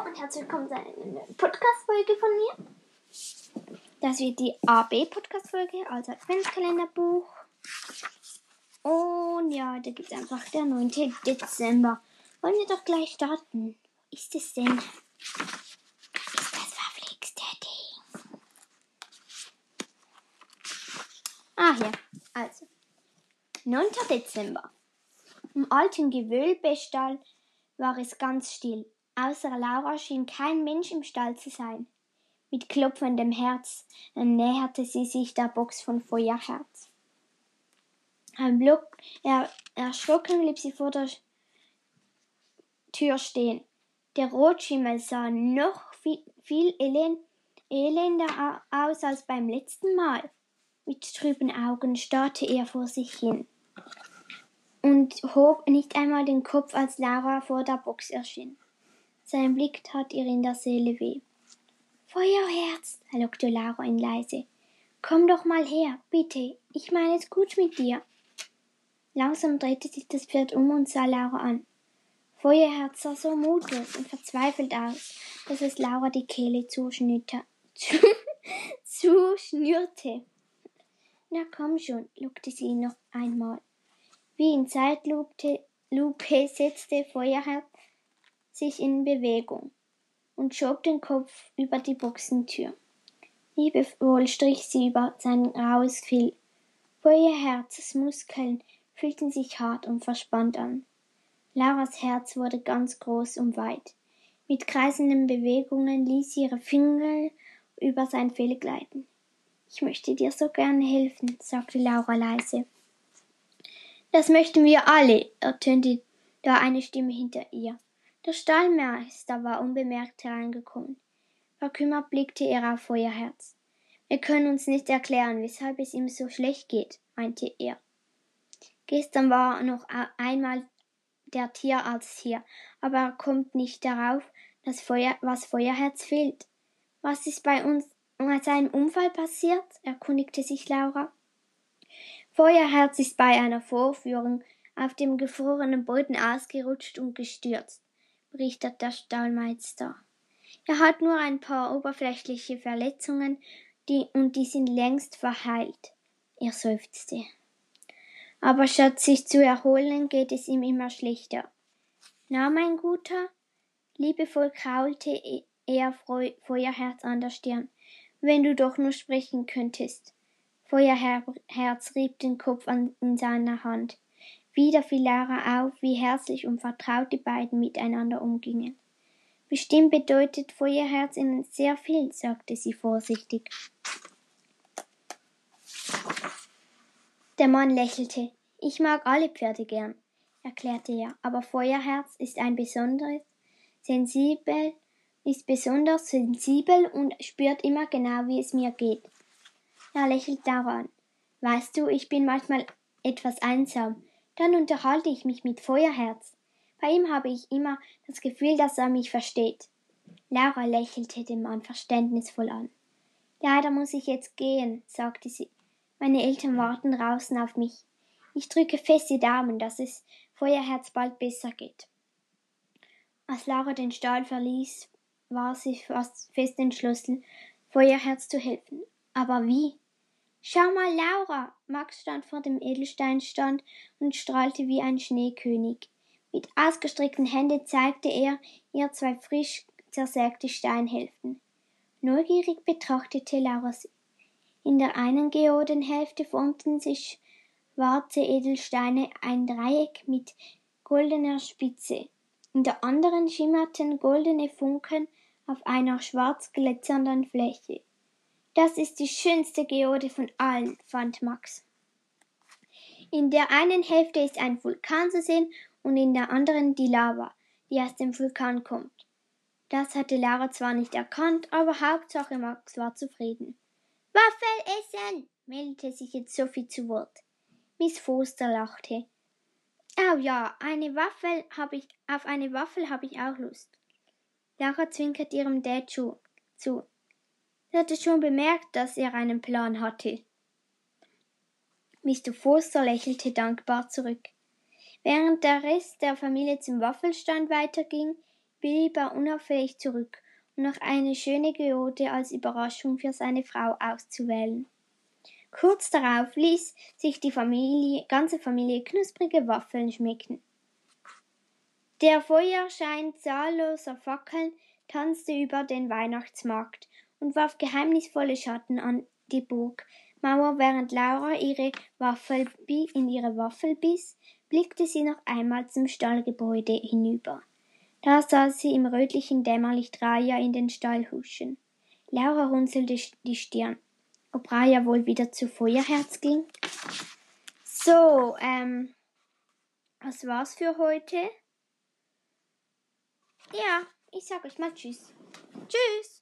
Hallo und herzlich willkommen zu einer Podcast-Folge von mir. Das wird die AB-Podcast-Folge, also Adventskalenderbuch. Und ja, da gibt es einfach der 9. Dezember. Wollen wir doch gleich starten. Ist es denn? Ist das verflixte Ding? Ah, hier. Also. 9. Dezember. Im alten Gewölbestall war es ganz still. Außer Laura schien kein Mensch im Stall zu sein. Mit klopfendem Herz näherte sie sich der Box von Feuerherz. Ein Block, er, erschrocken blieb sie vor der Tür stehen. Der Rotschimmel sah noch viel, viel elend, elender aus als beim letzten Mal. Mit trüben Augen starrte er vor sich hin und hob nicht einmal den Kopf, als Laura vor der Box erschien. Sein Blick tat ihr in der Seele weh. Feuerherz, lockte Laura ihn leise. Komm doch mal her, bitte, ich meine es gut mit dir. Langsam drehte sich das Pferd um und sah Laura an. Feuerherz sah so mutlos und verzweifelt aus, dass es Laura die Kehle zuschnürte. zuschnürte. Na komm schon, lockte sie ihn noch einmal. Wie in Zeitlupe Lupe setzte Feuerherz sich in Bewegung und schob den Kopf über die Boxentür. Liebevoll strich sie über sein raues Fell. Feuerherzes Muskeln fühlten sich hart und verspannt an. Lauras Herz wurde ganz groß und weit. Mit kreisenden Bewegungen ließ sie ihre Finger über sein Fell gleiten. Ich möchte dir so gerne helfen, sagte Laura leise. Das möchten wir alle, ertönte da eine Stimme hinter ihr. Der Stallmeister war unbemerkt hereingekommen. Verkümmert blickte er auf Feuerherz. Wir können uns nicht erklären, weshalb es ihm so schlecht geht, meinte er. Gestern war noch einmal der Tierarzt hier, aber er kommt nicht darauf, dass Feuer, was Feuerherz fehlt. Was ist bei uns bei seinem Unfall passiert? erkundigte sich Laura. Feuerherz ist bei einer Vorführung auf dem gefrorenen Boden ausgerutscht und gestürzt, berichtet der Stallmeister. Er hat nur ein paar oberflächliche Verletzungen die, und die sind längst verheilt. Er seufzte. Aber statt sich zu erholen, geht es ihm immer schlechter. Na, mein Guter? Liebevoll kraulte er Feuerherz an der Stirn. Wenn du doch nur sprechen könntest. Feuerherz rieb den Kopf an, in seiner Hand. Wieder fiel Lara auf, wie herzlich und vertraut die beiden miteinander umgingen. Bestimmt bedeutet Feuerherz ihnen sehr viel, sagte sie vorsichtig. Der Mann lächelte. Ich mag alle Pferde gern, erklärte er, aber Feuerherz ist ein besonderes, sensibel, ist besonders sensibel und spürt immer genau, wie es mir geht. Er lächelt daran. Weißt du, ich bin manchmal etwas einsam. Dann unterhalte ich mich mit Feuerherz. Bei ihm habe ich immer das Gefühl, dass er mich versteht. Laura lächelte den Mann verständnisvoll an. Leider muss ich jetzt gehen, sagte sie. Meine Eltern warten draußen auf mich. Ich drücke fest die Daumen, dass es Feuerherz bald besser geht. Als Laura den Stall verließ, war sie fast fest entschlossen, Feuerherz zu helfen. Aber wie? Schau mal, Laura! Max stand vor dem Edelsteinstand und strahlte wie ein Schneekönig. Mit ausgestreckten Händen zeigte er ihr zwei frisch zersägte Steinhälften. Neugierig betrachtete Laura sie. In der einen Geodenhälfte formten sich schwarze Edelsteine ein Dreieck mit goldener Spitze. In der anderen schimmerten goldene Funken auf einer schwarz glitzernden Fläche. Das ist die schönste Geode von allen, fand Max. In der einen Hälfte ist ein Vulkan zu sehen und in der anderen die Lava, die aus dem Vulkan kommt. Das hatte Lara zwar nicht erkannt, aber Hauptsache Max war zufrieden. Waffel essen! meldete sich jetzt Sophie zu Wort. Miss Foster lachte. Oh ja, eine Waffel habe ich, auf eine Waffel habe ich auch Lust. Lara zwinkert ihrem Dad zu. Sie hatte schon bemerkt, dass er einen Plan hatte. Mr. Foster lächelte dankbar zurück. Während der Rest der Familie zum Waffelstand weiterging, blieb er unauffällig zurück, um noch eine schöne Geode als Überraschung für seine Frau auszuwählen. Kurz darauf ließ sich die Familie, ganze Familie knusprige Waffeln schmecken. Der Feuerschein zahlloser Fackeln tanzte über den Weihnachtsmarkt und warf geheimnisvolle Schatten an die Burgmauer, während Laura ihre Waffel in ihre Waffel biss, blickte sie noch einmal zum Stallgebäude hinüber. Da sah sie im rötlichen Dämmerlicht Raya in den Stall huschen. Laura runzelte die Stirn. Ob Raya wohl wieder zu Feuerherz ging? So, ähm, was war's für heute? Ja, ich sag euch mal Tschüss. Tschüss!